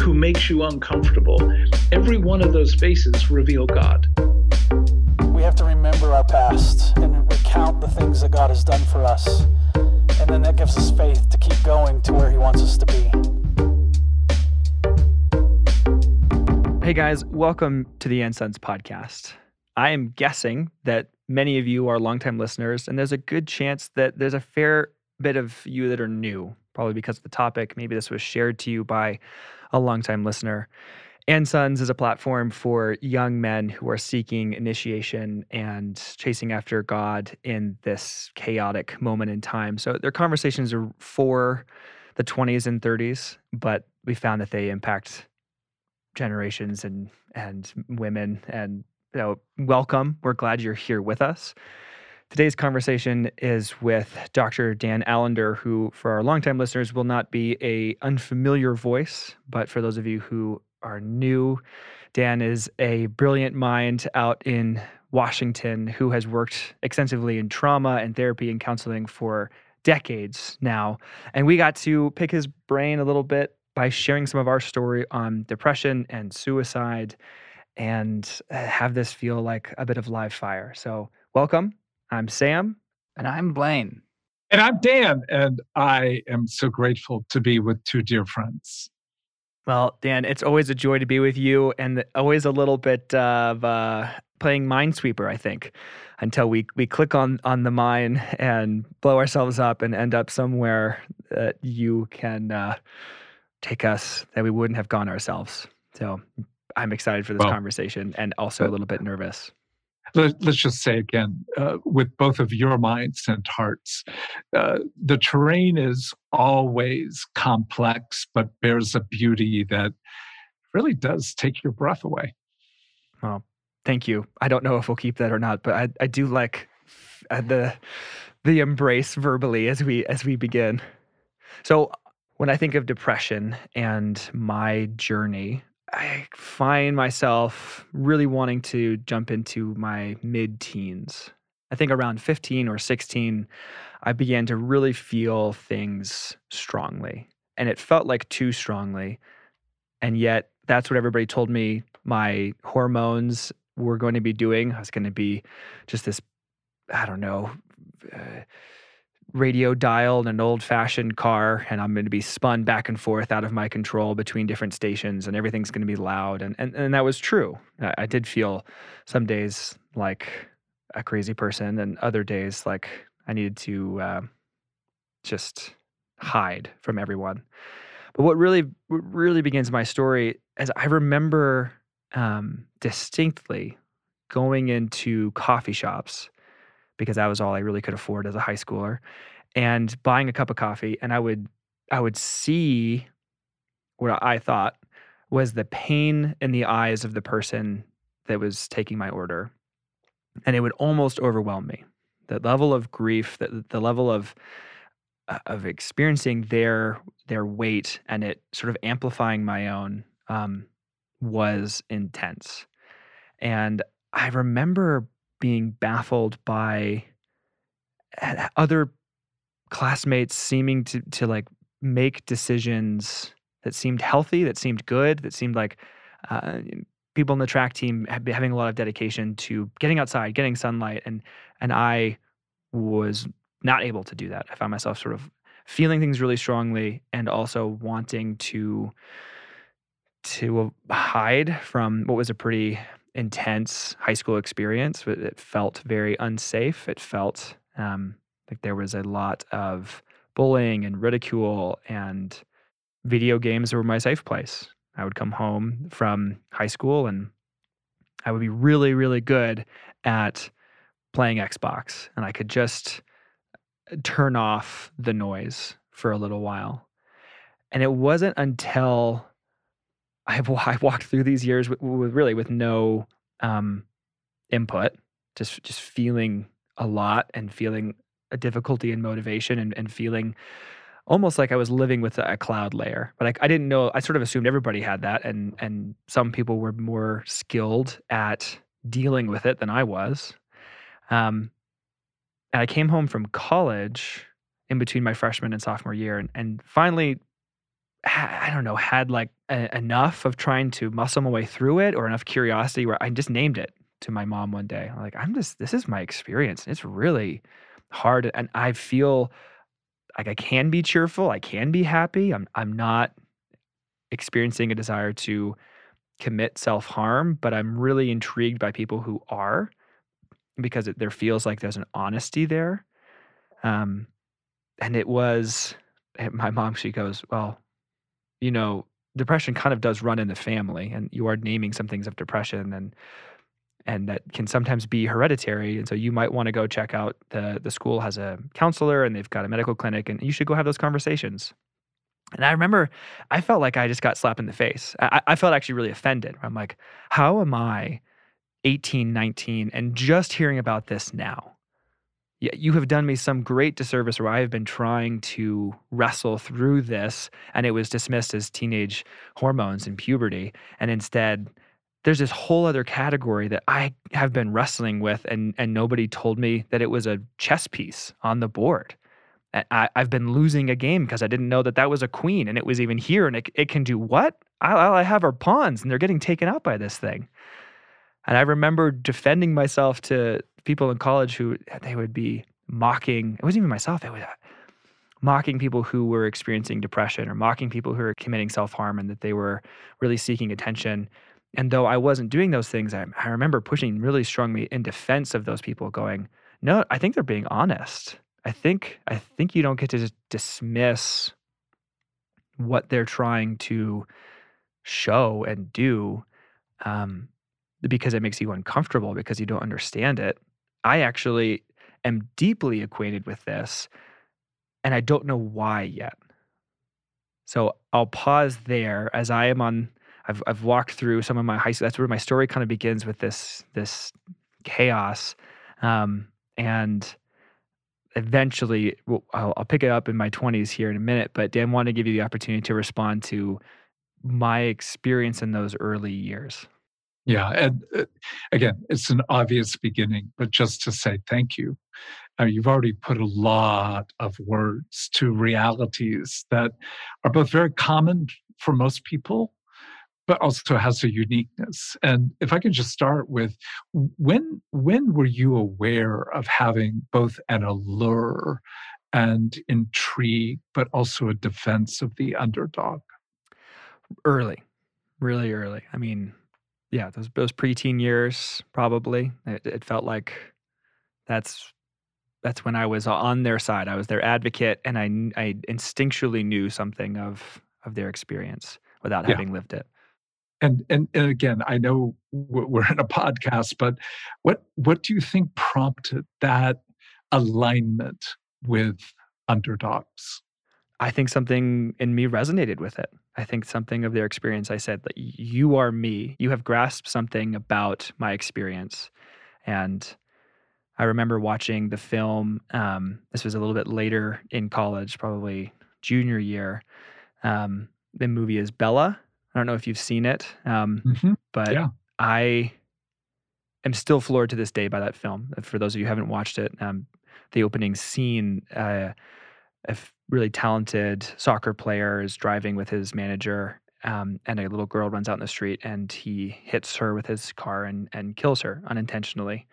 who makes you uncomfortable. Every one of those faces reveal God. We have to remember our past and recount the things that God has done for us. And then that gives us faith to keep going to where He wants us to be. Hey guys, welcome to the And Sons podcast. I am guessing that many of you are longtime listeners, and there's a good chance that there's a fair bit of you that are new, probably because of the topic. Maybe this was shared to you by a longtime listener. And Sons is a platform for young men who are seeking initiation and chasing after God in this chaotic moment in time. So their conversations are for the 20s and 30s, but we found that they impact generations and and women and you know, welcome. We're glad you're here with us. Today's conversation is with Dr. Dan Allender, who, for our longtime listeners, will not be a unfamiliar voice, but for those of you who are new, Dan is a brilliant mind out in Washington who has worked extensively in trauma and therapy and counseling for decades now. And we got to pick his brain a little bit by sharing some of our story on depression and suicide and uh, have this feel like a bit of live fire. So, welcome. I'm Sam. And I'm Blaine. And I'm Dan. And I am so grateful to be with two dear friends. Well, Dan, it's always a joy to be with you and always a little bit of uh, playing Minesweeper, I think, until we, we click on, on the mine and blow ourselves up and end up somewhere that you can uh, take us that we wouldn't have gone ourselves. So I'm excited for this well, conversation and also a little bit nervous. Let, us just say again, uh, with both of your minds and hearts, uh, the terrain is always complex, but bears a beauty that really does take your breath away. Well, thank you. I don't know if we'll keep that or not, but I, I do like uh, the the embrace verbally as we as we begin. So when I think of depression and my journey, I find myself really wanting to jump into my mid teens. I think around 15 or 16, I began to really feel things strongly. And it felt like too strongly. And yet, that's what everybody told me my hormones were going to be doing. I was going to be just this, I don't know, uh, radio dial in an old fashioned car and I'm going to be spun back and forth out of my control between different stations and everything's going to be loud. And, and, and that was true. I, I did feel some days like a crazy person and other days like I needed to uh, just hide from everyone. But what really, what really begins my story is I remember um, distinctly going into coffee shops because that was all I really could afford as a high schooler and buying a cup of coffee and I would I would see what I thought was the pain in the eyes of the person that was taking my order and it would almost overwhelm me. The level of grief the, the level of uh, of experiencing their their weight and it sort of amplifying my own um, was intense. And i remember being baffled by other classmates seeming to to like make decisions that seemed healthy, that seemed good, that seemed like uh, people in the track team having a lot of dedication to getting outside, getting sunlight, and and I was not able to do that. I found myself sort of feeling things really strongly and also wanting to to hide from what was a pretty intense high school experience. It felt very unsafe. It felt um, like there was a lot of bullying and ridicule, and video games were my safe place. I would come home from high school and I would be really, really good at playing Xbox, and I could just uh, turn off the noise for a little while. And it wasn't until I've I walked through these years with, with really with no um, input, just just feeling a lot and feeling a difficulty in motivation and, and feeling almost like I was living with a cloud layer. But I, I didn't know. I sort of assumed everybody had that, and and some people were more skilled at dealing with it than I was. Um, and I came home from college in between my freshman and sophomore year, and and finally I don't know, had like a, enough of trying to muscle my way through it or enough curiosity where I just named it to my mom one day. I'm like, I'm just, this is my experience. And it's really hard. And I feel like I can be cheerful. I can be happy. I'm, I'm not experiencing a desire to commit self harm, but I'm really intrigued by people who are because it, there feels like there's an honesty there. Um, and it was, my mom, she goes, Well, you know, depression kind of does run in the family, and you are naming some things of depression, and and that can sometimes be hereditary. And so you might want to go check out the the school has a counselor, and they've got a medical clinic, and you should go have those conversations. And I remember I felt like I just got slapped in the face. I, I felt actually really offended. I'm like, how am I 18, 19, and just hearing about this now? You have done me some great disservice where I have been trying to wrestle through this and it was dismissed as teenage hormones and puberty. And instead, there's this whole other category that I have been wrestling with, and, and nobody told me that it was a chess piece on the board. I, have been losing a game because I didn't know that that was a queen and it was even here and it, it can do what? All I have are pawns and they're getting taken out by this thing. And I remember defending myself to people in college who they would be mocking. It wasn't even myself. It was uh, mocking people who were experiencing depression or mocking people who were committing self harm and that they were really seeking attention. And though I wasn't doing those things, I, I remember pushing really strongly in defense of those people, going, "No, I think they're being honest. I think I think you don't get to just dismiss what they're trying to show and do um, because it makes you uncomfortable because you don't understand it. I actually am deeply acquainted with this, and I don't know why yet. So I'll pause there as I am on. I've I've walked through some of my high school. That's where my story kind of begins with this this chaos, um, and eventually I'll, I'll pick it up in my 20s here in a minute. But Dan, want to give you the opportunity to respond to my experience in those early years. Yeah. And uh, again, it's an obvious beginning, but just to say thank you. Uh, you've already put a lot of words to realities that are both very common for most people, but also has a uniqueness. And if I can just start with when when were you aware of having both an allure and intrigue, but also a defense of the underdog? Early, really early. I mean, yeah, those those preteen years probably. It, it felt like that's that's when I was on their side. I was their advocate, and I I instinctually knew something of of their experience without yeah. having lived it. And, and and again, I know we're in a podcast, but what what do you think prompted that alignment with underdogs? I think something in me resonated with it. I think something of their experience. I said, that "You are me. You have grasped something about my experience." And I remember watching the film. Um, this was a little bit later in college, probably junior year. Um, the movie is Bella. I don't know if you've seen it, um, mm-hmm. but yeah. I am still floored to this day by that film. For those of you who haven't watched it, um, the opening scene. Uh, a really talented soccer player is driving with his manager um, and a little girl runs out in the street and he hits her with his car and, and kills her unintentionally.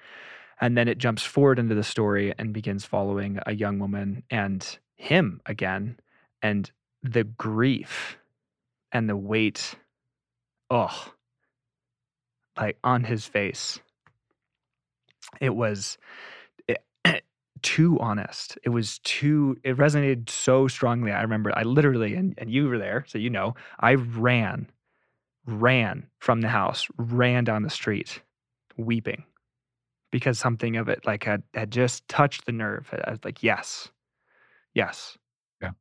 And then it jumps forward into the story and begins following a young woman and him again and the grief and the weight oh like on his face. It was too honest. It was too, it resonated so strongly. I remember I literally, and, and you were there, so you know, I ran, ran from the house, ran down the street weeping because something of it like had, had just touched the nerve. I was like, yes, yes. Yeah.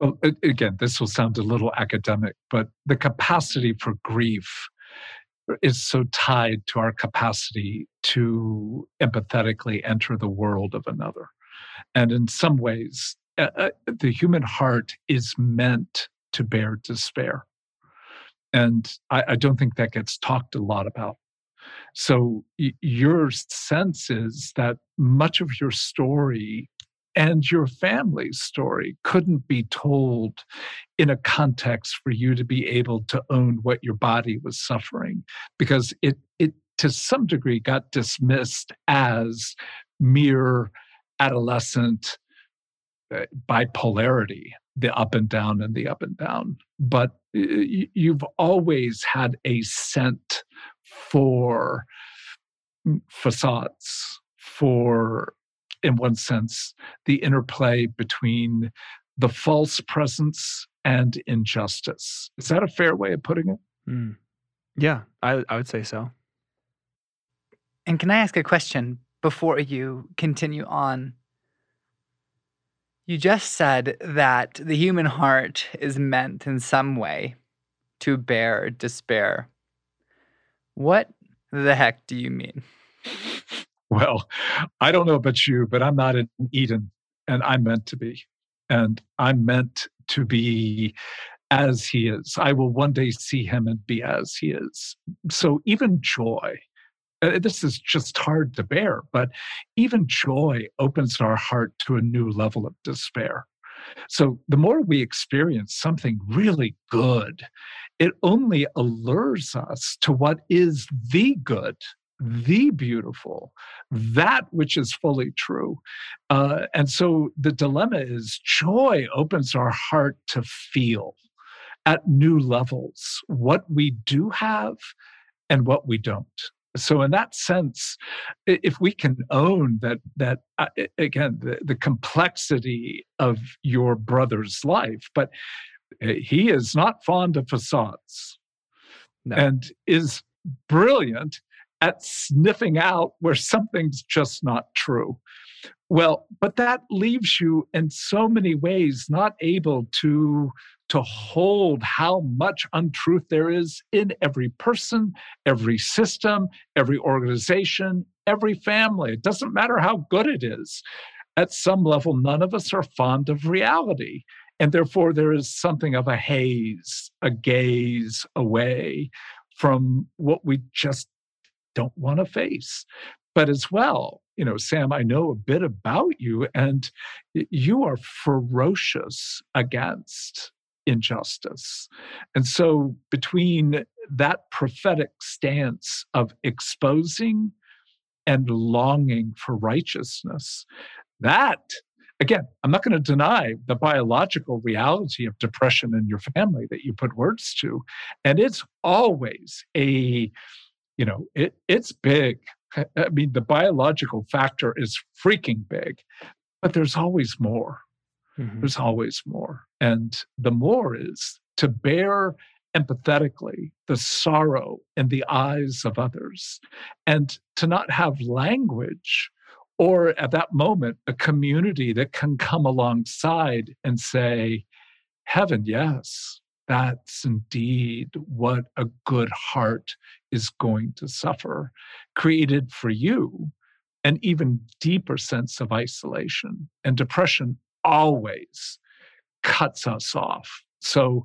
Well, again, this will sound a little academic, but the capacity for grief is so tied to our capacity to empathetically enter the world of another. And in some ways, uh, uh, the human heart is meant to bear despair. And I, I don't think that gets talked a lot about. So, y- your sense is that much of your story and your family's story couldn't be told in a context for you to be able to own what your body was suffering because it it to some degree got dismissed as mere adolescent uh, bipolarity the up and down and the up and down. But you've always had a scent for mm, facades for in one sense, the interplay between the false presence and injustice. Is that a fair way of putting it? Mm. Yeah, I, I would say so. And can I ask a question before you continue on? You just said that the human heart is meant in some way to bear despair. What the heck do you mean? Well, I don't know about you, but I'm not in Eden and I'm meant to be. And I'm meant to be as he is. I will one day see him and be as he is. So even joy, uh, this is just hard to bear, but even joy opens our heart to a new level of despair. So the more we experience something really good, it only allures us to what is the good the beautiful, that which is fully true. Uh, and so the dilemma is joy opens our heart to feel at new levels what we do have and what we don't. So, in that sense, if we can own that, that uh, again, the, the complexity of your brother's life, but uh, he is not fond of facades no. and is brilliant at sniffing out where something's just not true. Well, but that leaves you in so many ways not able to to hold how much untruth there is in every person, every system, every organization, every family. It doesn't matter how good it is. At some level, none of us are fond of reality. And therefore, there is something of a haze, a gaze away from what we just don't want to face. But as well, you know, Sam, I know a bit about you, and you are ferocious against injustice. And so, between that prophetic stance of exposing and longing for righteousness, that again, I'm not going to deny the biological reality of depression in your family that you put words to. And it's always a you know, it, it's big. I mean, the biological factor is freaking big, but there's always more. Mm-hmm. There's always more. And the more is to bear empathetically the sorrow in the eyes of others and to not have language or at that moment a community that can come alongside and say, Heaven, yes, that's indeed what a good heart is going to suffer, created for you an even deeper sense of isolation. And depression always cuts us off. So,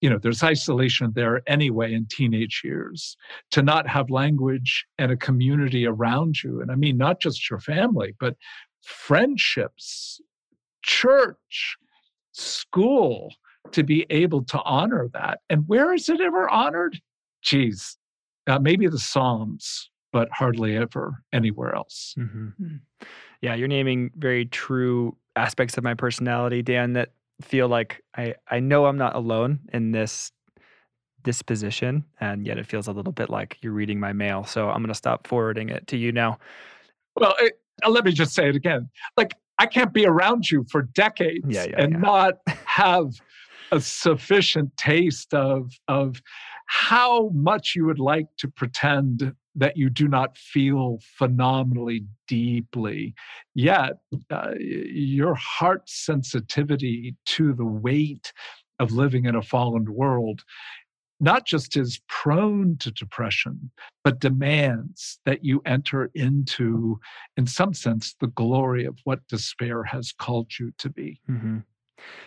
you know, there's isolation there anyway in teenage years. To not have language and a community around you, and I mean, not just your family, but friendships, church, school, to be able to honor that. And where is it ever honored? Geez, uh, maybe the Psalms, but hardly ever anywhere else. Mm-hmm. Hmm. Yeah, you're naming very true aspects of my personality, Dan, that feel like I, I know I'm not alone in this disposition, and yet it feels a little bit like you're reading my mail. So I'm going to stop forwarding it to you now. Well, it, uh, let me just say it again. Like, I can't be around you for decades yeah, yeah, and yeah. not have a sufficient taste of of how much you would like to pretend that you do not feel phenomenally deeply. Yet, uh, your heart sensitivity to the weight of living in a fallen world not just is prone to depression, but demands that you enter into, in some sense, the glory of what despair has called you to be. Mm-hmm.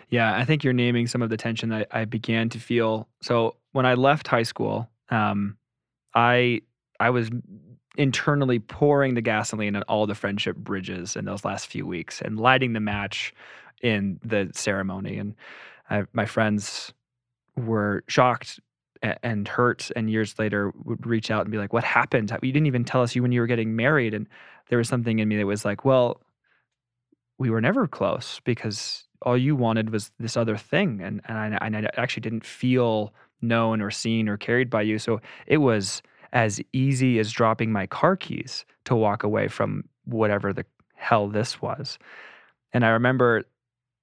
Yeah, I think you're naming some of the tension that I began to feel. So when I left high school, um, I I was internally pouring the gasoline on all the friendship bridges in those last few weeks and lighting the match in the ceremony. And I, my friends were shocked and hurt and years later would reach out and be like what happened you didn't even tell us you when you were getting married and there was something in me that was like well we were never close because all you wanted was this other thing and, and I, and I actually didn't feel known or seen or carried by you so it was as easy as dropping my car keys to walk away from whatever the hell this was. And I remember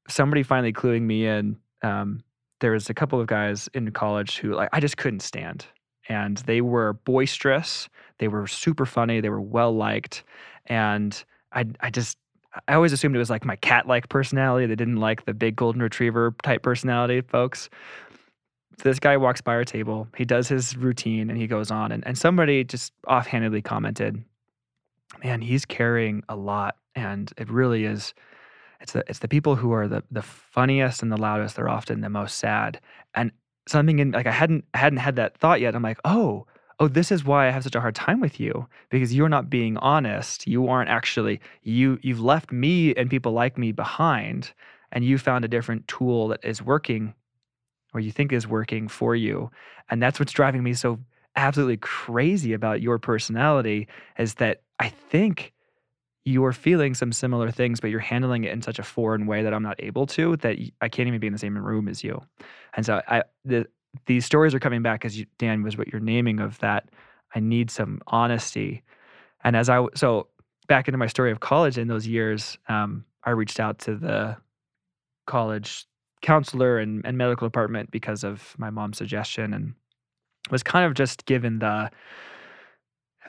somebody finally cluing me in. Um, there was a couple of guys in college who like I just couldn't stand, and they were boisterous. They were super funny. They were well liked, and I I just I always assumed it was like my cat like personality. They didn't like the big golden retriever type personality folks this guy walks by our table, he does his routine and he goes on. And, and somebody just offhandedly commented, Man, he's carrying a lot. And it really is it's the it's the people who are the the funniest and the loudest, they're often the most sad. And something in like I hadn't hadn't had that thought yet. I'm like, oh, oh, this is why I have such a hard time with you because you're not being honest. You aren't actually you you've left me and people like me behind and you found a different tool that is working or you think is working for you. And that's what's driving me so absolutely crazy about your personality is that I think you're feeling some similar things, but you're handling it in such a foreign way that I'm not able to, that I can't even be in the same room as you. And so I, the, these stories are coming back as you, Dan was what you're naming of that. I need some honesty. And as I, so back into my story of college in those years, um, I reached out to the college counselor and, and medical department because of my mom's suggestion and was kind of just given the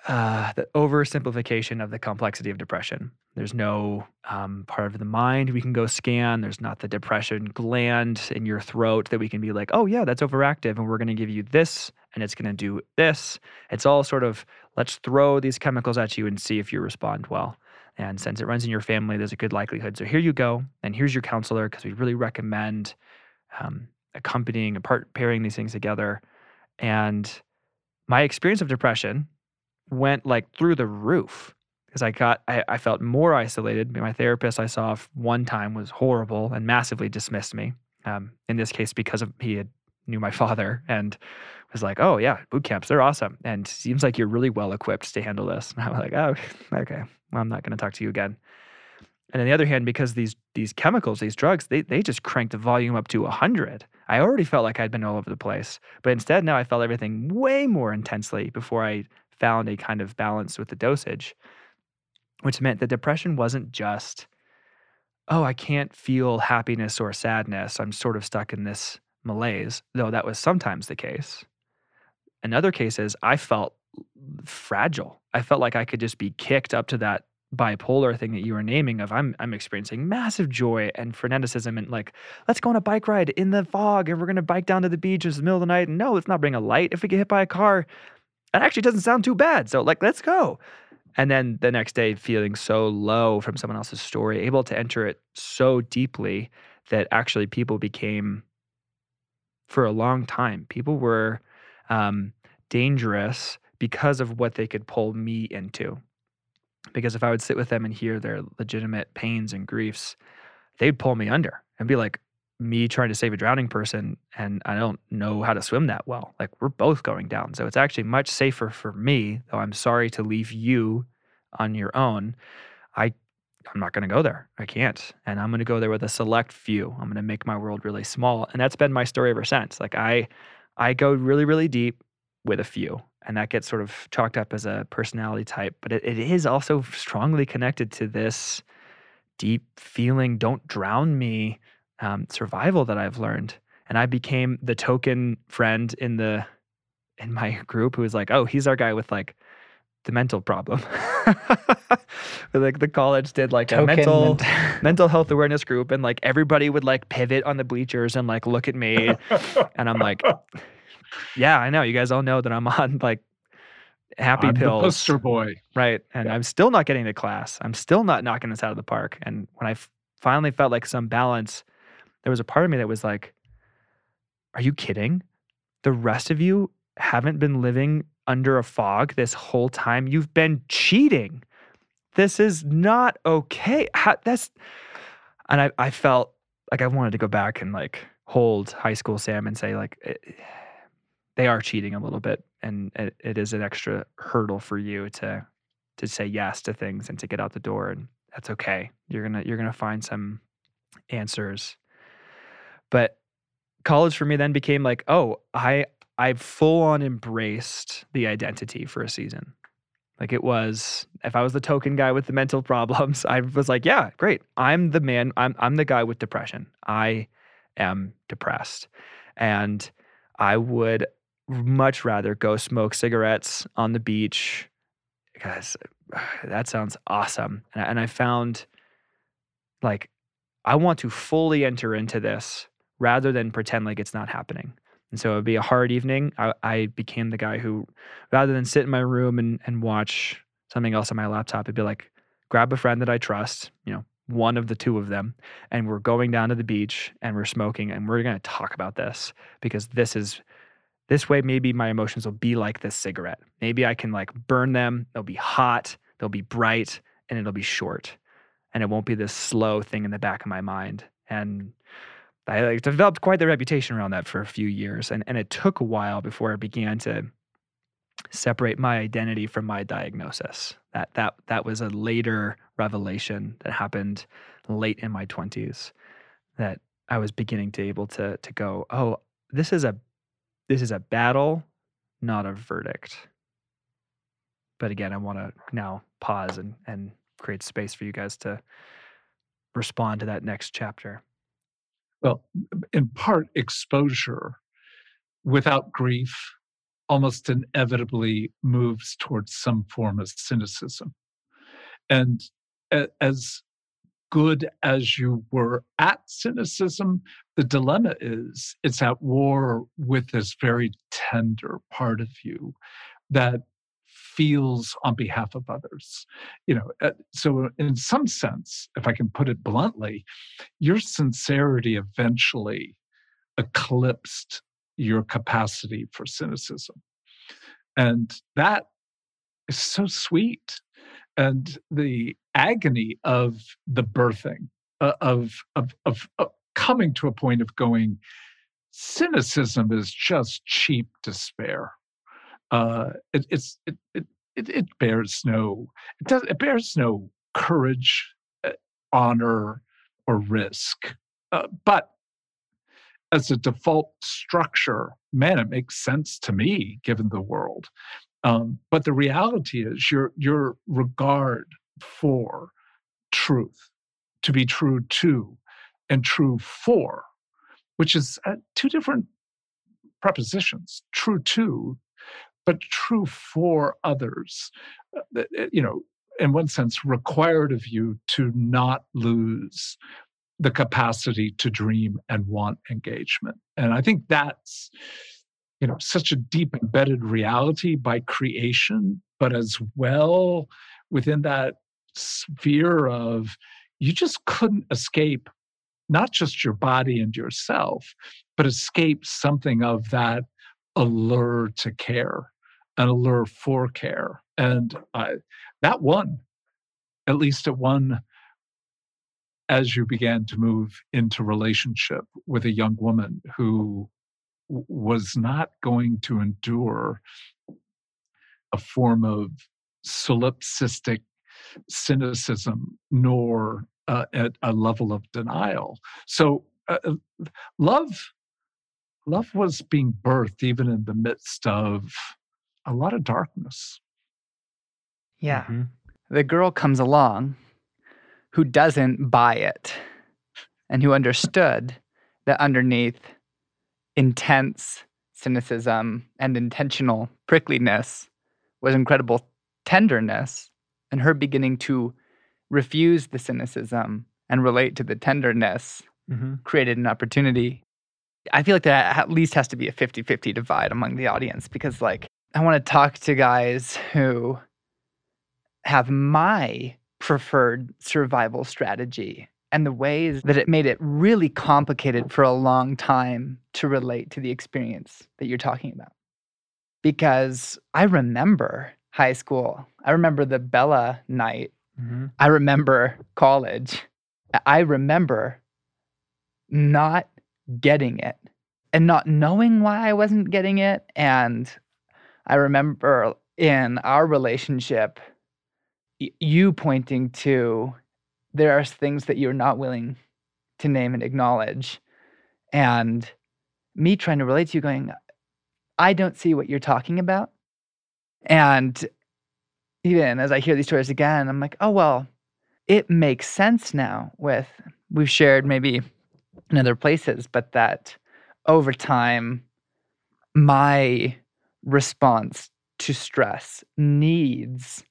uh, the oversimplification of the complexity of depression. There's no um, part of the mind we can go scan. There's not the depression gland in your throat that we can be like, oh, yeah, that's overactive. And we're going to give you this and it's going to do this. It's all sort of let's throw these chemicals at you and see if you respond well. And since it runs in your family, there's a good likelihood. So here you go, and here's your counselor because we really recommend um, accompanying and pairing these things together. And my experience of depression went like through the roof because I got I, I, felt more isolated. My therapist I saw one time was horrible and massively dismissed me. Um, in this case, because of he had knew my father and was like, "Oh yeah, boot camps they're awesome, and seems like you're really well equipped to handle this." And I was like, "Oh, okay, well, I'm not going to talk to you again." And on the other hand, because these these chemicals, these drugs, they they just cranked the volume up to hundred. I already felt like I'd been all over the place, but instead now I felt everything way more intensely before I found a kind of balance with the dosage, which meant that depression wasn't just, oh, I can't feel happiness or sadness. I'm sort of stuck in this malaise, though that was sometimes the case. In other cases, I felt fragile. I felt like I could just be kicked up to that bipolar thing that you were naming of I'm I'm experiencing massive joy and freneticism and like let's go on a bike ride in the fog and we're gonna bike down to the beach in the middle of the night and no let's not bring a light if we get hit by a car that actually doesn't sound too bad so like let's go and then the next day feeling so low from someone else's story able to enter it so deeply that actually people became for a long time. People were um, dangerous because of what they could pull me into. Because if I would sit with them and hear their legitimate pains and griefs, they'd pull me under and be like, me trying to save a drowning person and I don't know how to swim that well. Like we're both going down. So it's actually much safer for me, though I'm sorry to leave you on your own. I I'm not going to go there. I can't. And I'm going to go there with a select few. I'm going to make my world really small. And that's been my story ever since. Like I I go really really deep with a few and that gets sort of chalked up as a personality type, but it, it is also strongly connected to this deep feeling don't drown me um, survival that I've learned. And I became the token friend in the in my group who was like, "Oh, he's our guy with like the mental problem." like the college did like a mental ment- mental health awareness group, and like everybody would like pivot on the bleachers and like look at me, and I'm like, "Yeah, I know. You guys all know that I'm on like happy I'm pills." poster boy. Right. And Yeah. I'm still not getting to class. I'm still not knocking this out of the park. And when I f- finally felt like some balance, there was a part of me that was like, Are you kidding? The rest of you haven't been living under a fog this whole time. You've been cheating. This is not okay. How, that's, and I, I felt like I wanted to go back and like hold high school Sam and say, like, "Eh, they are cheating a little bit. And it, it is an extra hurdle for you to to say yes to things and to get out the door and that's okay you're gonna you're gonna find some answers but college for me then became like oh i i full on embraced the identity for a season. Like it was if i was the token guy with the mental problems i was like yeah great. I'm the man i'm i'm the guy with depression. I am depressed. And i would much rather go smoke cigarettes on the beach. Because that sounds awesome. And I, and I found like I want to fully enter into this rather than pretend like it's not happening. And so it would be a hard evening. I, I became the guy who, rather than sit in my room and, and watch something else on my laptop, it'd be like, grab a friend that I trust, you know, one of the two of them, and we're going down to the beach and we're smoking and we're going to talk about this because this is this way maybe my emotions will be like this cigarette maybe i can like burn them they'll be hot they'll be bright and it'll be short and it won't be this slow thing in the back of my mind and i like developed quite the reputation around that for a few years and, and it took a while before i began to separate my identity from my diagnosis that that that was a later revelation that happened late in my 20s that i was beginning to able to to go oh this is a this is a battle, not a verdict. But again, I want to now pause and, and create space for you guys to respond to that next chapter. Well, in part, exposure without grief almost inevitably moves towards some form of cynicism. And as good as you were at cynicism, the dilemma is it's at war with this very tender part of you that feels on behalf of others. You know, uh, so in some sense, if I can put it bluntly, your sincerity eventually eclipsed your capacity for cynicism. And that is so sweet. And the agony of the birthing, uh, of, of, of, of coming to a point of going, cynicism is just cheap despair. Uh, it, it's, it, it, it, bears no, it, does, it bears no courage, uh, honor, or risk. Uh, but as a default structure, man, it makes sense to me given the world. Um, but the reality is your your regard for truth, to be true to, and true for, which is uh, two different prepositions. True to, but true for others. Uh, uh, you know, in one sense, required of you to not lose the capacity to dream and want engagement. And I think that's, you know, such a deep embedded reality by creation, but as well within that sphere of you just couldn't escape not just your body and yourself, but escape something of that allure to care, an allure for care. And that one, at least it won as you began to move into relationship with a young woman who was not going to endure a form of solipsistic cynicism nor uh, at a level of denial so uh, uh, love love was being birthed even in the midst of a lot of darkness Yeah. Mhm. The girl comes along who doesn't buy it and who understood that underneath intense cynicism and intentional prickliness was incredible tenderness, and her beginning to refuse the cynicism and relate to the tenderness Mm-hmm. created an opportunity. I feel like that at least has to be a 50 50 divide among the audience because, like, I want to talk to guys who have my preferred survival strategy and the ways that it made it really complicated for a long time to relate to the experience that you're talking about. Because I remember high school, I remember the Bella night Mm-hmm. I remember college. I remember not getting it and not knowing why I wasn't getting it. And I remember in our relationship, you pointing to there are things that you're not willing to name and acknowledge. And me trying to relate to you, going, I don't see what you're talking about. And even as I hear these stories again, I'm like, oh, well, it makes sense now with we've shared maybe in other places, but that over time, my response to stress needs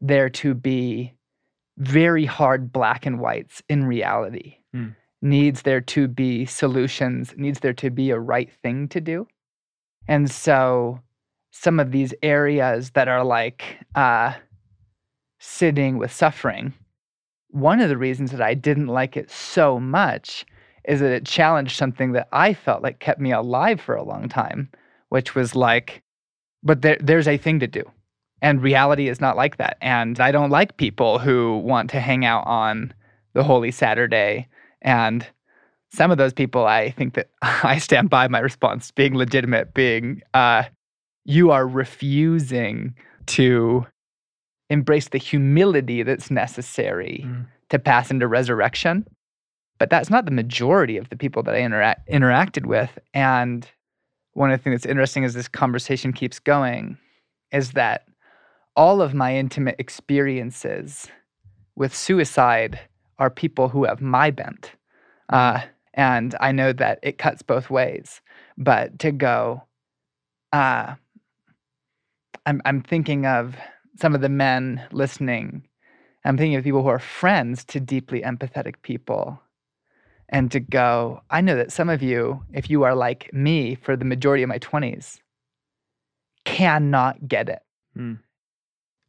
there to be very hard black and whites in reality, Hmm. needs there to be solutions, needs there to be a right thing to do. And so, some of these areas that are like uh, sitting with suffering, one of the reasons that I didn't like it so much is that it challenged something that I felt like kept me alive for a long time, which was like, but there, there's a thing to do. And reality is not like that. And I don't like people who want to hang out on the Holy Saturday. And some of those people, I think that I stand by my response being legitimate, being, uh, you are refusing to embrace the humility that's necessary Mm. to pass into resurrection. But that's not the majority of the people that I interact, interacted with. And one of the things that's interesting as this conversation keeps going is that all of my intimate experiences with suicide are people who have my bent. Uh, and I know that it cuts both ways. But to go, uh, I'm, I'm thinking of some of the men listening. I'm thinking of people who are friends to deeply empathetic people. And to go, I know that some of you, if you are like me for the majority of my 20s, cannot get it. Hmm.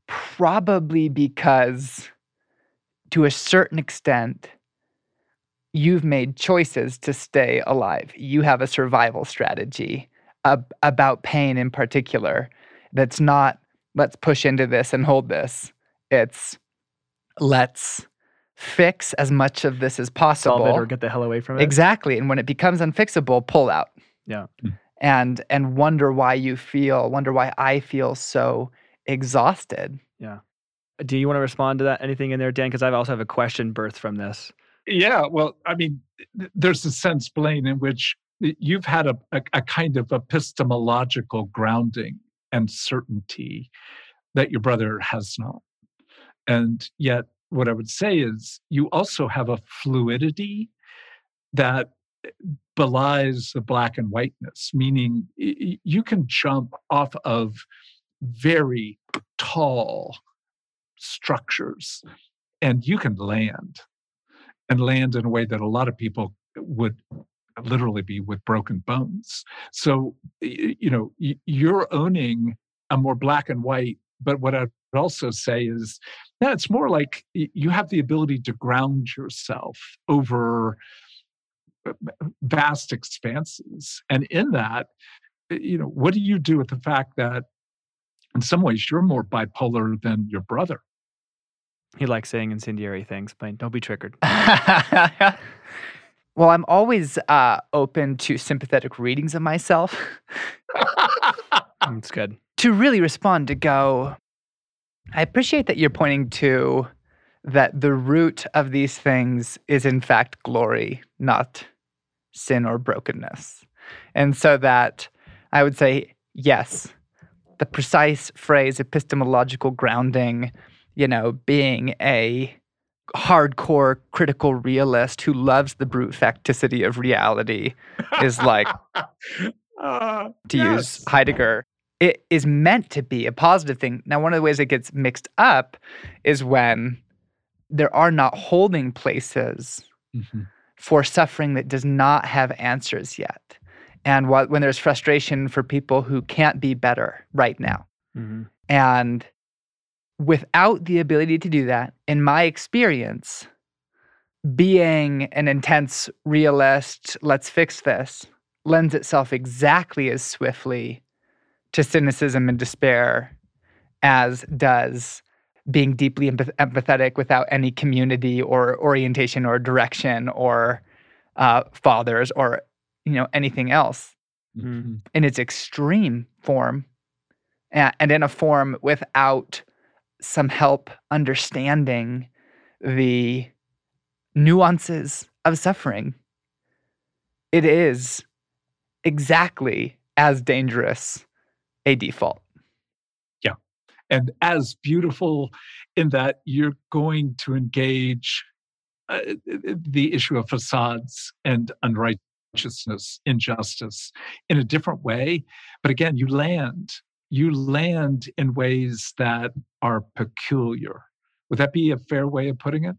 Probably because, to a certain extent, you've made choices to stay alive. You have a survival strategy ab- about pain in particular that's not let's push into this and hold this. It's let's fix as much of this as possible. Solve it or get the hell away from it. Exactly. And when it becomes unfixable, pull out. Yeah. And and wonder why you feel, wonder why I feel so exhausted. Yeah. Do you want to respond to that? Anything in there, Dan? Because I also have a question birthed from this. Yeah, well, I mean, there's a sense, Blaine, in which you've had a, a, a kind of epistemological grounding and certainty that your brother has not. And yet, what I would say is you also have a fluidity that belies the black and whiteness, meaning you can jump off of very tall structures and you can land and land in a way that a lot of people would literally be with broken bones. So, you know, you're owning a more black and white, but what I'd also say is that it's more like you have the ability to ground yourself over uh, vast expanses. And in that, you know, what do you do with the fact that in some ways you're more bipolar than your brother? He likes saying incendiary things, but don't be triggered. well, I'm always uh, open to sympathetic readings of myself It's good. to really respond to go, I appreciate that you're pointing to that the root of these things is in fact glory, not sin or brokenness. And so that I would say, yes, the precise phrase epistemological grounding, you know, being a hardcore critical realist who loves the brute facticity of reality is like Uh, to yes. use Heidegger, it is meant to be a positive thing. Now, one of the ways it gets mixed up is when there are not holding places Mhm. for suffering that does not have answers yet. And what, when there's frustration for people who can't be better right now. Mhm. And without the ability to do that, in my experience, being an intense realist, let's fix this, lends itself exactly as swiftly to cynicism and despair as does being deeply empath- empathetic without any community or orientation or direction or uh, fathers or you know anything else Mhm. in its extreme form and in a form without some help understanding the nuances of suffering, it is exactly as dangerous a default. Yeah. And as beautiful in that you're going to engage uh, the issue of facades and unrighteousness, injustice in a different way. But again, you land, you land in ways that are peculiar. Would that be a fair way of putting it?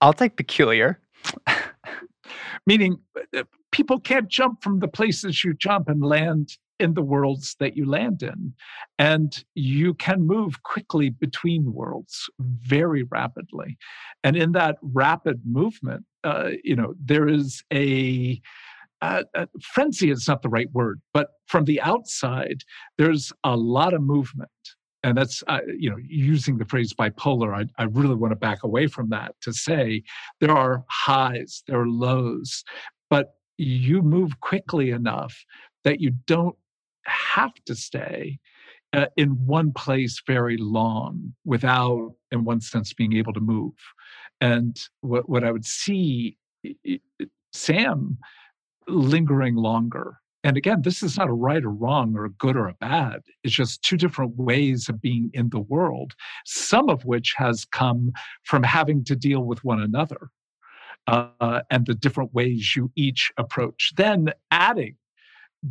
I'll take peculiar. Meaning, uh, people can't jump from the places you jump and land in the worlds that you land in. And you can move quickly between worlds very rapidly. And in that rapid movement, uh, you know, there is a, uh, uh, frenzy is not the right word, but from the outside, there's a lot of movement. And that's, uh, you know, using the phrase bipolar, I, I really want to back away from that to say there are highs, there are lows, but you move quickly enough that you don't have to stay uh, in one place very long without, in one sense, being able to move. And what, what I would see Sam lingering longer. And again, this is not a right or wrong or a good or a bad. It's just two different ways of being in the world, some of which has come from having to deal with one another uh, and the different ways you each approach. Then adding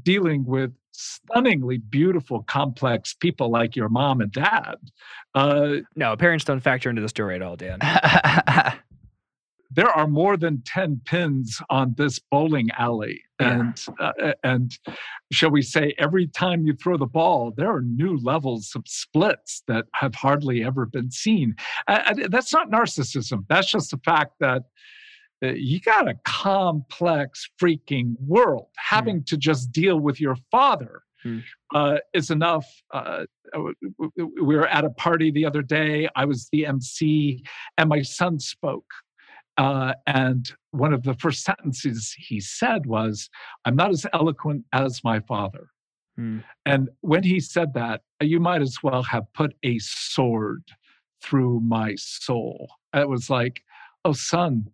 dealing with stunningly beautiful, complex people like your mom and dad. Uh, No, parents don't factor into the story at all, Dan. there are more than 10 pins on this bowling alley Yeah. and uh, and shall we say every time you throw the ball there are new levels of splits that have hardly ever been seen Uh, that's not narcissism that's just the fact that you got a complex freaking world having to just deal with your father Hmm. uh, is enough uh, we were at a party the other day i was the mc and my son spoke uh, and one of the first sentences he said was, I'm not as eloquent as my father. Hmm. And when he said that, you might as well have put a sword through my soul. It was like, oh, son,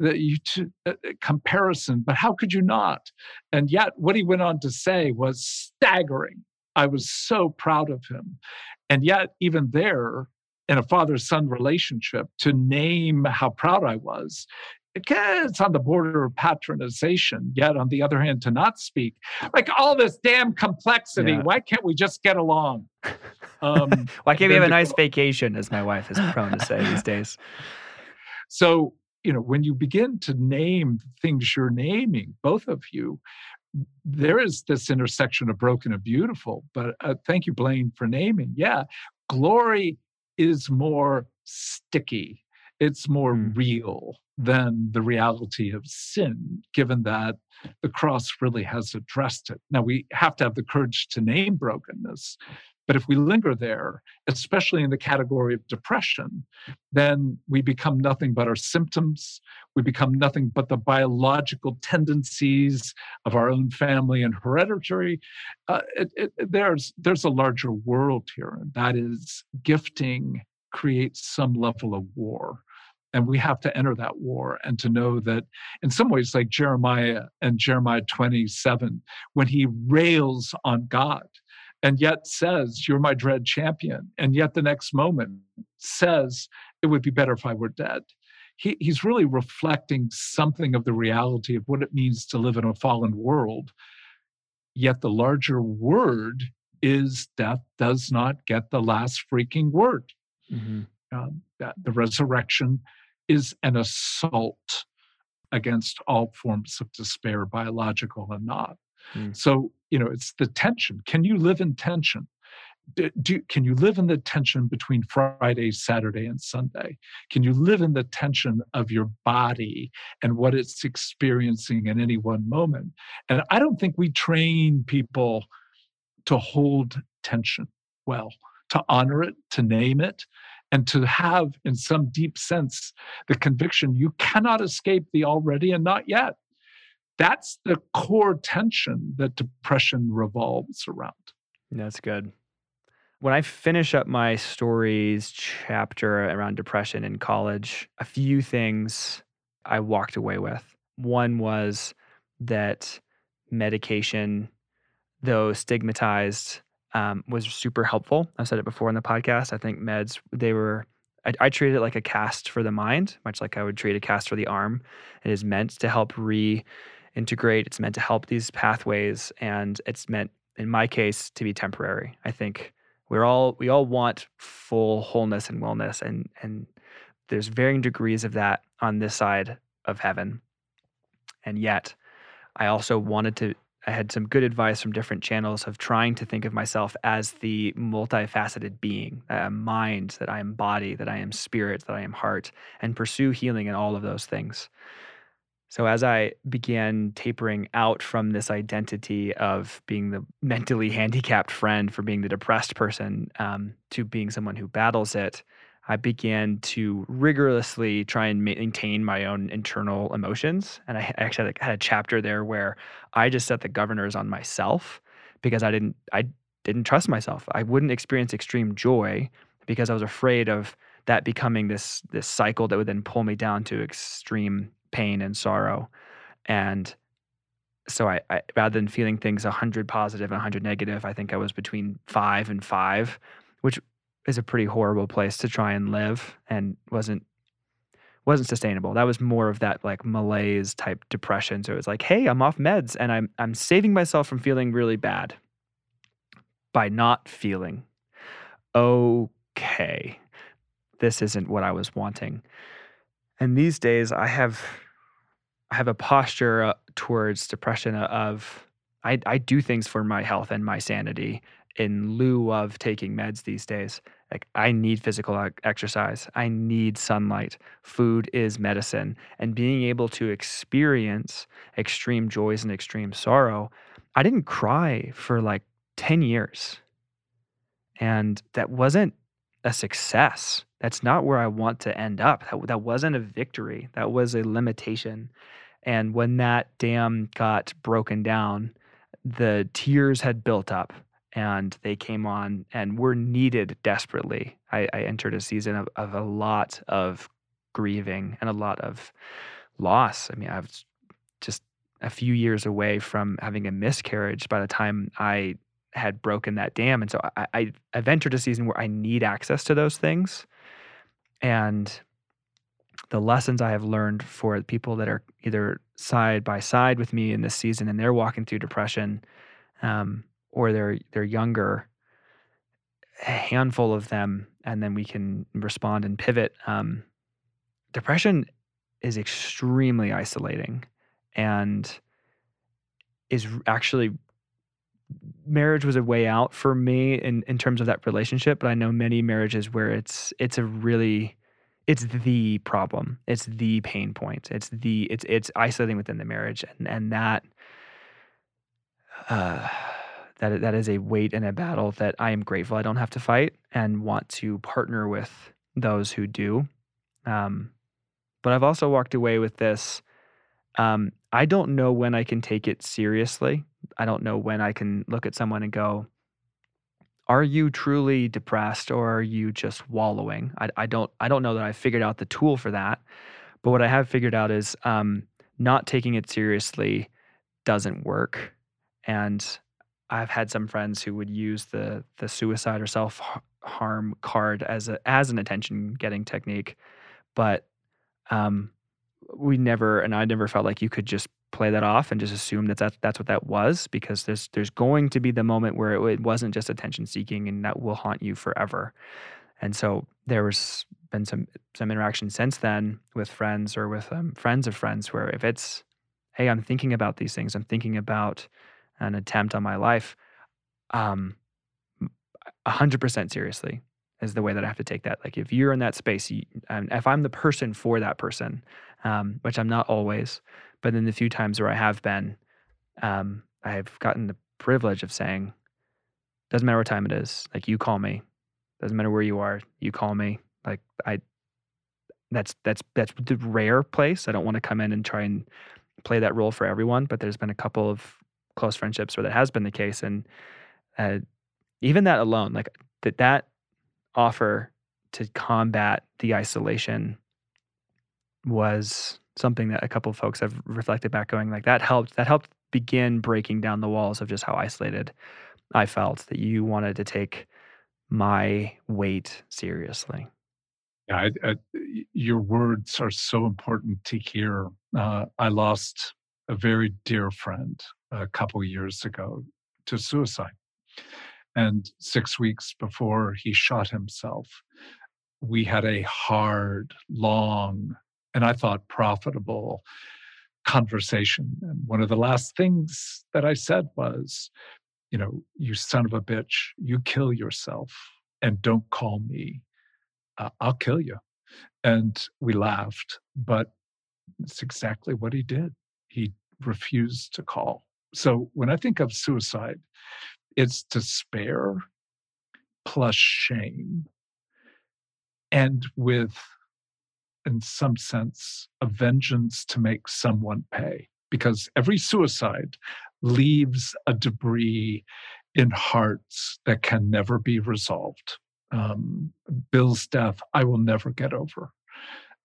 that you two, uh, uh, comparison, but how could you not? And yet, what he went on to say was staggering. I was so proud of him. And yet, even there, in a father son relationship to name how proud I was. It's on the border of patronization, yet on the other hand, to not speak. Like all this damn complexity, Yeah. why can't we just get along? Um, Why can't we have a nice vacation, as my wife is prone to say these days? So, you know, when you begin to name things you're naming, both of you, there is this intersection of broken and beautiful. But uh, thank you, Blaine, for naming. Yeah, glory is more sticky, it's more Hmm. real than the reality of sin, given that the cross really has addressed it. Now, we have to have the courage to name brokenness. But if we linger there, especially in the category of depression, then we become nothing but our symptoms. We become nothing but the biological tendencies of our own family and hereditary. Uh, it, it, there's there's a larger world here, and that is gifting creates some level of war. And we have to enter that war and to know that, in some ways, like Jeremiah and Jeremiah 27, when he rails on God, and yet says, You're my dread champion. And yet the next moment says, It would be better if I were dead. He, he's really reflecting something of the reality of what it means to live in a fallen world. yet the larger word is death does not get the last freaking word. Mm-hmm. Um, that the resurrection is an assault against all forms of despair, biological and not. Mm. So, you know, it's the tension. Can you live in tension? Do, can you live in the tension between Friday, Saturday, and Sunday? Can you live in the tension of your body and what it's experiencing in any one moment? And I don't think we train people to hold tension well, to honor it, to name it, and to have, in some deep sense, the conviction you cannot escape the already and not yet. That's the core tension that depression revolves around. That's good. When I finish up my stories chapter around depression in college, a few things I walked away with. One was that medication, though stigmatized, um, was super helpful. I've said it before in the podcast. I think meds, they were, I, I treated it like a cast for the mind, much like I would treat a cast for the arm. It is meant to help reintegrate, it's meant to help these pathways, and it's meant, in my case, to be temporary. I think we're all, we all want full wholeness and wellness, and, and there's varying degrees of that on this side of heaven. And yet, I also wanted to I had some good advice from different channels of trying to think of myself as the multifaceted being, that I am mind, that I am body, that I am spirit, that I am heart, and pursue healing in all of those things. So as I began tapering out from this identity of being the mentally handicapped friend, for being the depressed person, um, to being someone who battles it, I began to rigorously try and maintain my own internal emotions. And I actually had a chapter there where I just set the governors on myself because I didn't I didn't trust myself. I wouldn't experience extreme joy because I was afraid of that becoming this this cycle that would then pull me down to extreme pain and sorrow. And so I, I rather than feeling things 100 positive and 100 negative, I think I was between 5 and 5, which is a pretty horrible place to try and live and wasn't wasn't sustainable. That was more of that like malaise type depression. So it was like, hey, I'm off meds and I'm I'm saving myself from feeling really bad by not feeling okay. This isn't what I was wanting. And these days I have I have a posture uh, towards depression of I I do things for my health and my sanity in lieu of taking meds these days. Like I need physical exercise. I need sunlight. Food is medicine. And being able to experience extreme joys and extreme sorrow, I didn't cry for like 10 years. And that wasn't a success. That's not where I want to end up. That, that wasn't a victory. That was a limitation. And when that dam got broken down, the tears had built up and they came on and were needed desperately. I, I entered a season of, of a lot of grieving and a lot of loss. I mean, I was just a few years away from having a miscarriage by the time I had broken that dam. And so I, I, I've entered a season where I need access to those things. And the lessons I have learned for people that are either side by side with me in this season and they're walking through depression, um, or they're they're younger, a handful of them, and then we can respond and pivot. Um, depression is extremely isolating, and is actually marriage was a way out for me in, in terms of that relationship but i know many marriages where it's it's a really it's the problem it's the pain point it's the it's it's isolating within the marriage and and that uh that that is a weight and a battle that I am grateful I don't have to fight and want to partner with those who do. Um, but I've also walked away with this. Um, I don't know when I can take it seriously. I don't know when I can look at someone and go, "Are you truly depressed, or are you just wallowing?" I, I don't. I don't know that I figured out the tool for that. But what I have figured out is um, not taking it seriously doesn't work, and I've had some friends who would use the the suicide or self harm card as a as an attention getting technique, but um, we never and I never felt like you could just play that off and just assume that that's, what that was because there's there's going to be the moment where it, it wasn't just attention seeking and that will haunt you forever. And so there was been some some interaction since then with friends or with um, friends of friends where if it's hey i'm thinking about these things i'm thinking about an attempt on my life um 100% seriously is the way that i have to take that like if you're in that space you, if i'm the person for that person um, which i'm not always but in the few times where i have been um, i've gotten the privilege of saying doesn't matter what time it is like you call me. Doesn't matter where you are you call me. Like i that's that's that's the rare place. I don't want to come in and try and play that role for everyone but there's been a couple of close friendships where that has been the case and uh, even that alone like that that offer to combat the isolation was something that a couple of folks have reflected back going like that helped that helped begin breaking down the walls of just how isolated i felt that you wanted to take my weight seriously yeah, I, I, your words are so important to hear. Uh, I lost a very dear friend a couple years ago to suicide. And six weeks before he shot himself, we had a hard, long, and I thought profitable conversation. And one of the last things that I said was, you know, you son of a bitch, you kill yourself and don't call me uh, I'll kill you. And we laughed, but it's exactly what he did. He refused to call. So when I think of suicide, it's despair plus shame and with in some sense a vengeance to make someone pay because every suicide leaves a debris in hearts that can never be resolved um, Bill's death, I will never get over.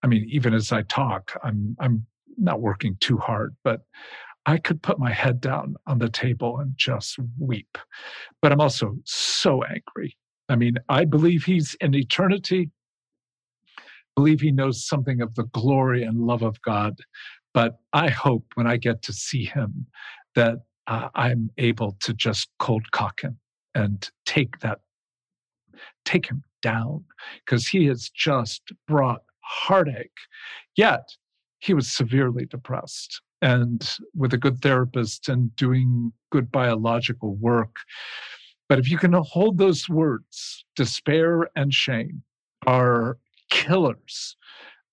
I mean, even as I talk, I'm I'm not working too hard, but I could put my head down on the table and just weep. But I'm also so angry. I mean, I believe he's in eternity. Believe he knows something of the glory and love of God. But I hope when I get to see him that uh, I'm able to just cold cock him and take that take him down because he has just brought heartache. Yet he was severely depressed. And with a good therapist and doing good biological work. But if you can hold those words, despair and shame are killers.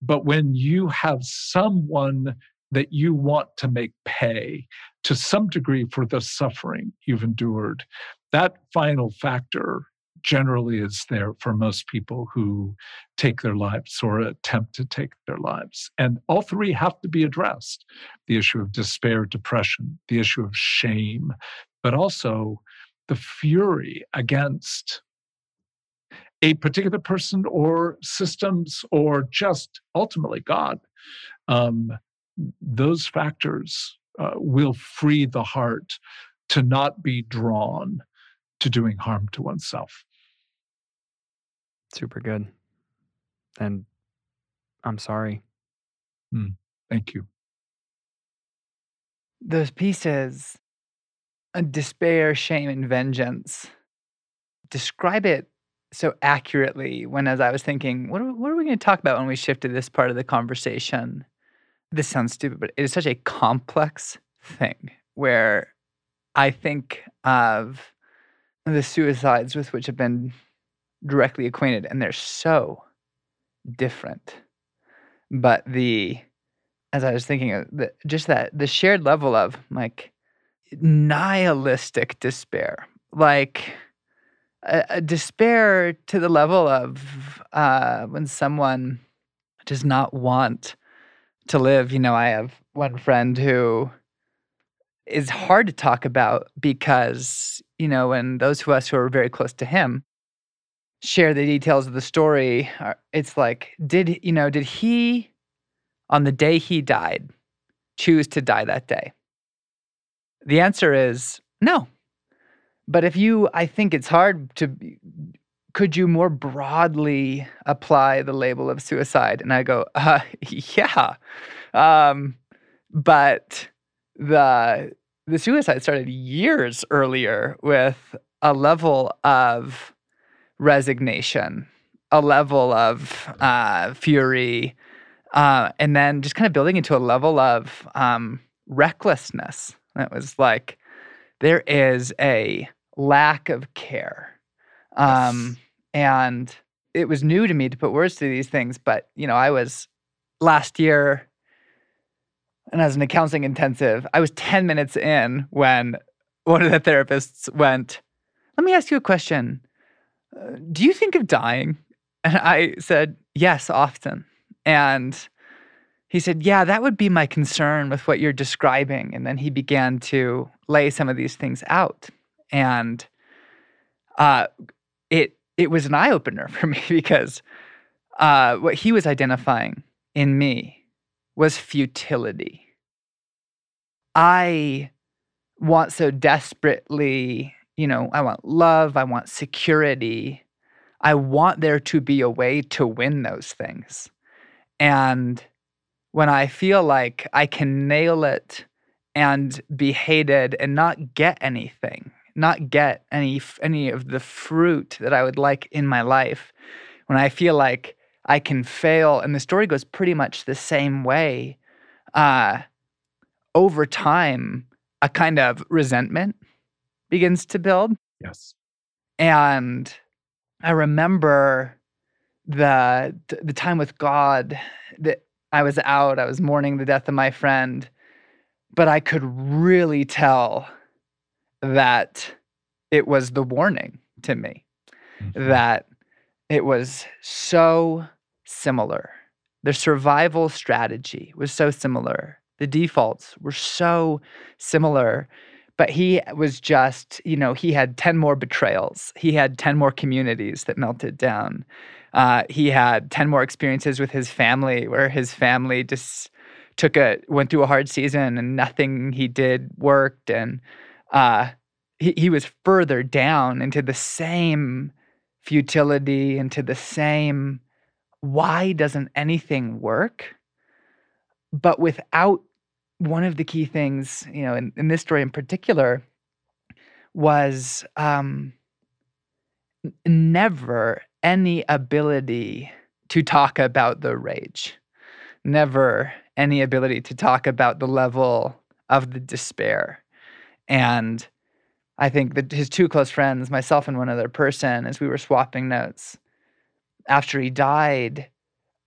But when you have someone that you want to make pay to some degree for the suffering you've endured, that final factor generally is there for most people who take their lives or attempt to take their lives. And all three have to be addressed the issue of despair, depression, the issue of shame, but also the fury against a particular person or systems or just ultimately God. Um, those factors uh, will free the heart to not be drawn to doing harm to oneself. Super good. And I'm sorry. Mm, thank you. Those pieces, despair, shame, and vengeance, describe it so accurately when, as I was thinking, what are, what are we going to talk about when we shift to this part of the conversation? This sounds stupid, but it is such a complex thing where I think of the suicides with which I've been directly acquainted and they're so different. But the as I was thinking of the, just that the shared level of like nihilistic despair, like a, a despair to the level of uh, when someone does not want to live. You know, I have one friend who is hard to talk about because you know, when those of us who are very close to him share the details of the story, uh, it's like, did you know, did he on the day he died choose to die that day? The answer is no. But if you, I think it's hard to, could you more broadly apply the label of suicide? And I go, uh, yeah. Um, but the the suicide started years earlier with a level of resignation, a level of uh, fury, uh, and then just kind of building into a level of um, recklessness. It was like there is a lack of care, um, and it was new to me to put words to these things. But you know, I was last year and as an accounting intensive, I was 10 minutes in when one of the therapists went, Let me ask you a question. Uh, do you think of dying? And I said, Yes, often. And he said, Yeah, that would be my concern with what you're describing. And then he began to lay some of these things out. And uh, it, it was an eye opener for me because uh, what he was identifying in me was futility. I want so desperately, you know, I want love, I want security. I want there to be a way to win those things. And when I feel like I can nail it and be hated and not get anything, not get any any of the fruit that I would like in my life, when I feel like I can fail, and the story goes pretty much the same way. Uh, over time, a kind of resentment begins to build. Yes. And I remember the the time with God that I was out, I was mourning the death of my friend, but I could really tell that it was the warning to me mm-hmm. that it was so similar. The survival strategy was so similar the defaults were so similar but he was just you know he had 10 more betrayals he had 10 more communities that melted down uh, he had 10 more experiences with his family where his family just took a went through a hard season and nothing he did worked. And uh, he, he was further down into the same futility into the same why doesn't anything work? But without one of the key things, you know, in, in this story in particular, was um, never any ability to talk about the rage, never any ability to talk about the level of the despair. And I think that his two close friends, myself and one other person, as we were swapping notes after he died,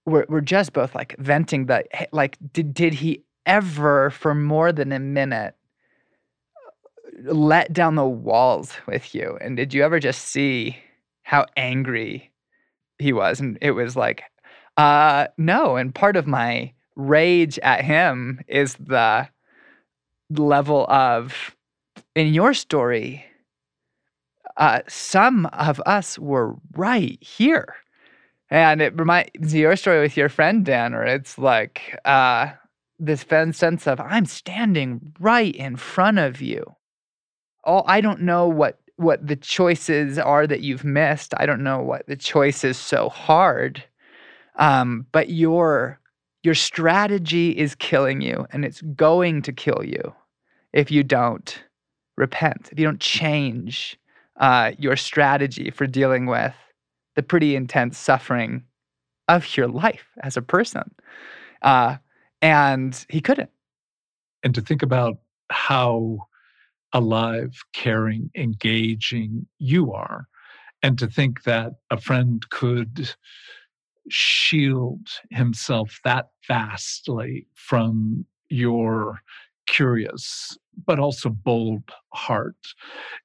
were, were just both like venting that, like, did, did he ever for more than a minute let down the walls with you? And did you ever just see how angry he was? And it was like, uh, no. And part of my rage at him is the level of, in your story, uh, some of us were right here. And it reminds your story with your friend Dan, or it's like, uh, this sense of I'm standing right in front of you. Oh, I don't know what what the choices are that you've missed. I don't know what the choice is so hard. Um, but your your strategy is killing you, and it's going to kill you if you don't repent. If you don't change uh, your strategy for dealing with the pretty intense suffering of your life as a person. Uh, and he couldn't. And to think about how alive, caring, engaging you are, and to think that a friend could shield himself that vastly from your curious but also bold heart.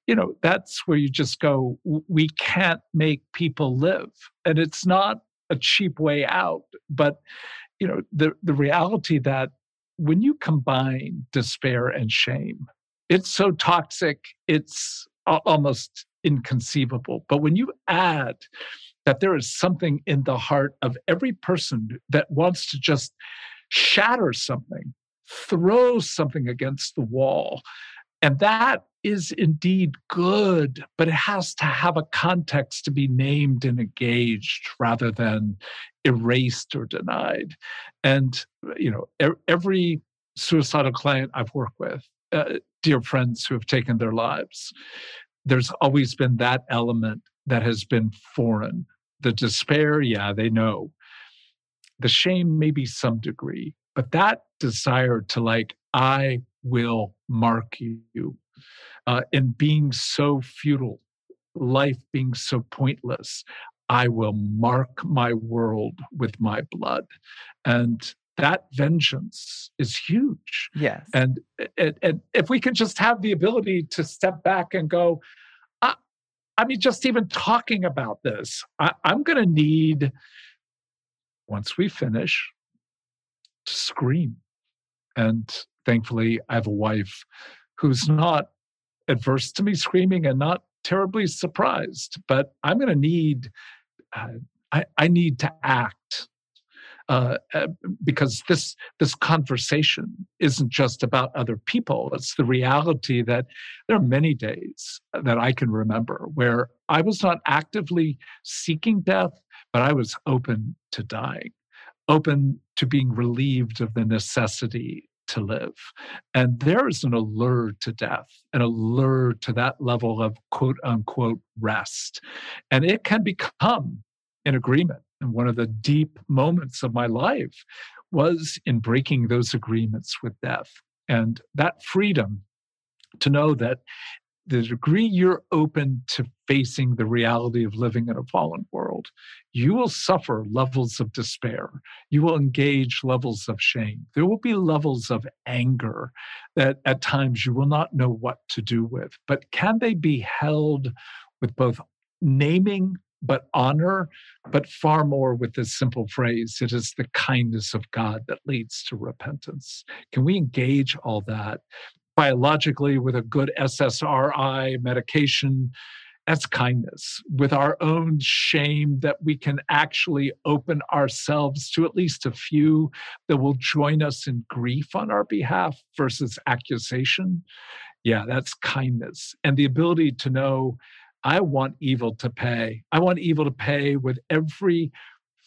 You know that's where you just go we can't make people live. And it's not a cheap way out but you know the the reality that when you combine despair and shame it's so toxic it's almost inconceivable but when you add that there is something in the heart of every person that wants to just shatter something throw something against the wall and that is indeed good, but it has to have a context to be named and engaged rather than erased or denied. And, you know, every suicidal client I've worked with, uh, dear friends who have taken their lives, there's always been that element that has been foreign. The despair, yeah, they know. The shame, maybe some degree, but that desire to like, I will mark you uh, in being so futile, life being so pointless. I will mark my world with my blood. And that vengeance is huge. Yes. And, and, and if we can just have the ability to step back and go, I, I mean, just even talking about this, I, I'm going to need, once we finish, to scream. And thankfully, I have a wife who's not adverse to me screaming and not terribly surprised. But I'm going to need, uh, I, I need to act uh, uh, because this this conversation isn't just about other people. It's the reality that there are many days that I can remember where I was not actively seeking death, but I was open to dying, open to being relieved of the necessity to live. And there is an allure to death, an allure to that level of quote unquote rest. And it can become an agreement. And one of the deep moments of my life was in breaking those agreements with death. And that freedom to know that the degree you're open to facing the reality of living in a fallen world, you will suffer levels of despair. You will engage levels of shame. There will be levels of anger that at times you will not know what to do with. But can they be held with both naming but honor, but far more with this simple phrase it is the kindness of God that leads to repentance. Can we engage all that biologically with a good SSRI medication. That's kindness. With our own shame, that we can actually open ourselves to at least a few that will join us in grief on our behalf versus accusation. Yeah, that's kindness. And the ability to know I want evil to pay. I want evil to pay with every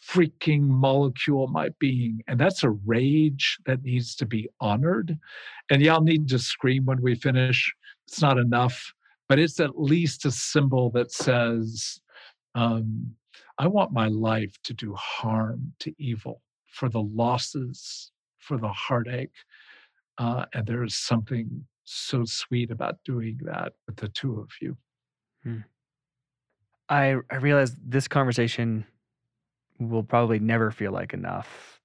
freaking molecule my being. And that's a rage that needs to be honored. And yeah, I'll need to scream when we finish. It's not enough, but it's at least a symbol that says, um, I want my life to do harm to evil for the losses, for the heartache. Uh, and there is something so sweet about doing that with the two of you. Hmm. I, I realize this conversation will probably never feel like enough,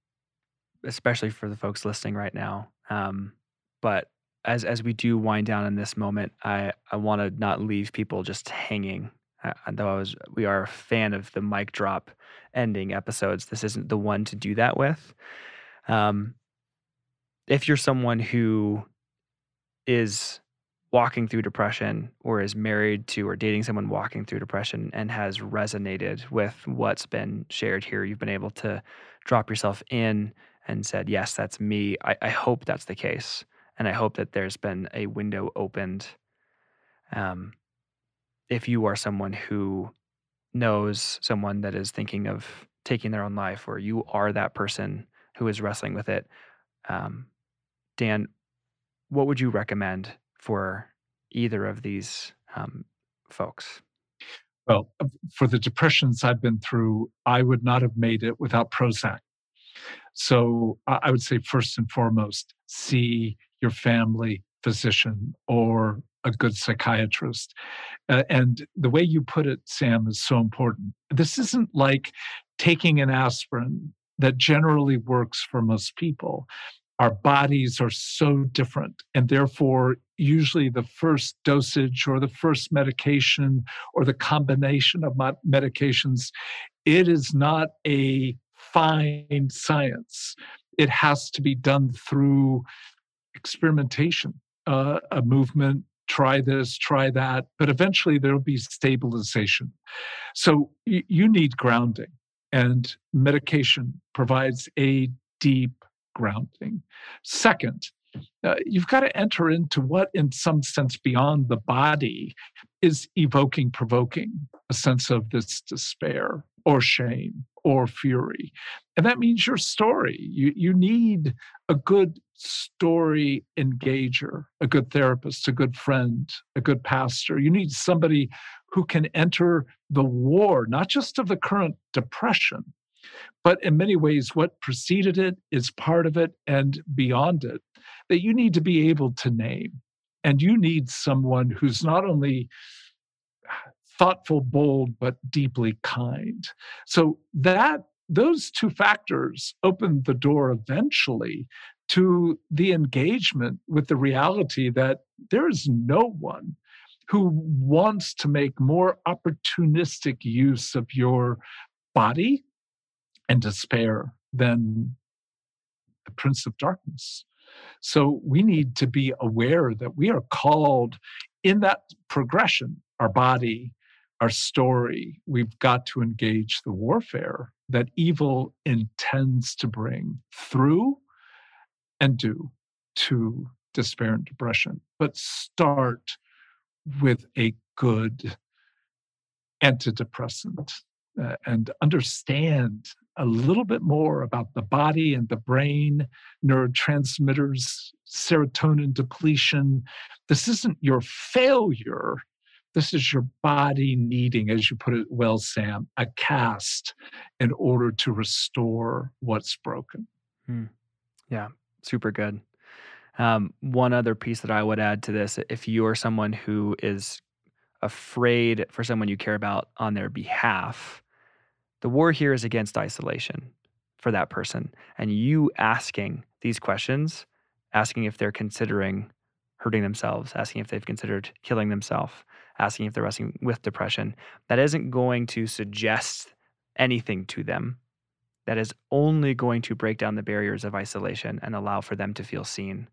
especially for the folks listening right now. Um, but as as we do wind down in this moment, I I want to not leave people just hanging. Uh, though I was, we are a fan of the mic drop ending episodes. This isn't the one to do that with. Um, if you're someone who is walking through depression or is married to or dating someone walking through depression and has resonated with what's been shared here, you've been able to drop yourself in and said, Yes, that's me. I, I hope that's the case. And I hope that there's been a window opened. Um, if you are someone who knows someone that is thinking of taking their own life, or you are that person who is wrestling with it, um, Dan, what would you recommend for either of these um, folks? Well, for the depressions I've been through, I would not have made it without Prozac. So I would say, first and foremost, see your family physician or a good psychiatrist. Uh, and the way you put it, Sam, is so important. This isn't like taking an aspirin that generally works for most people our bodies are so different. And therefore, usually the first dosage or the first medication or the combination of medications, it is not a fine science. It has to be done through experimentation, uh, a movement, try this, try that, but eventually there'll be stabilization. So y- you need grounding, and medication provides a deep grounding. Second, uh, you've got to enter into what, in some sense, beyond the body is evoking, provoking a sense of this despair or shame or fury. And that means your story. You, you need a good story engager, a good therapist, a good friend, a good pastor. You need somebody who can enter the war, not just of the current depression, but in many ways, what preceded it is part of it and beyond it that you need to be able to name. And you need someone who's not only thoughtful, bold, but deeply kind. So that those two factors opened the door eventually to the engagement with the reality that there is no one who wants to make more opportunistic use of your body and despair than the prince of darkness. So we need to be aware that we are called in that progression, our body, our story, we've got to engage the warfare that evil intends to bring through and do to despair and depression. But start with a good antidepressant uh, and understand a little bit more about the body and the brain, neurotransmitters, serotonin depletion. This isn't your failure. This is your body needing, as you put it well, Sam, a cast in order to restore what's broken. Hmm. Yeah, super good. Um, one other piece that I would add to this if you're someone who is afraid for someone you care about on their behalf, the war here is against isolation for that person. And you asking these questions, asking if they're considering hurting themselves, asking if they've considered killing themselves, asking if they're wrestling with depression, that isn't going to suggest anything to them. That is only going to break down the barriers of isolation and allow for them to feel seen.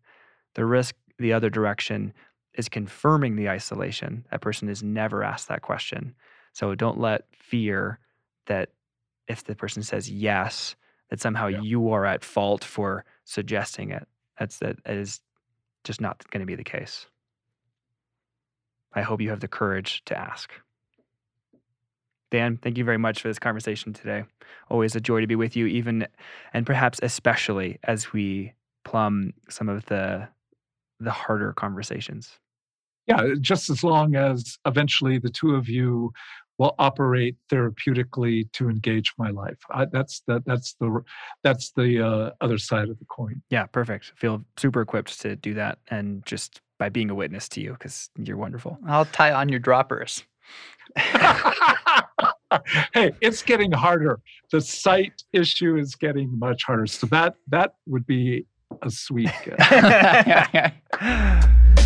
The risk the other direction is confirming the isolation. That person is never asked that question. So don't let fear that if the person says yes, that somehow yeah. you are at fault for suggesting it. That's that is just not going to be the case. I hope you have the courage to ask. Dan, thank you very much for this conversation today. Always a joy to be with you, even and perhaps especially as we plumb some of the the harder conversations. Yeah, just as long as eventually the two of you will operate therapeutically to engage my life. I, that's the that's the that's the uh, other side of the coin. Yeah, perfect. Feel super equipped to do that, and just by being a witness to you, because you're wonderful. I'll tie on your droppers. hey, it's getting harder. The sight issue is getting much harder. So that that would be a sweet.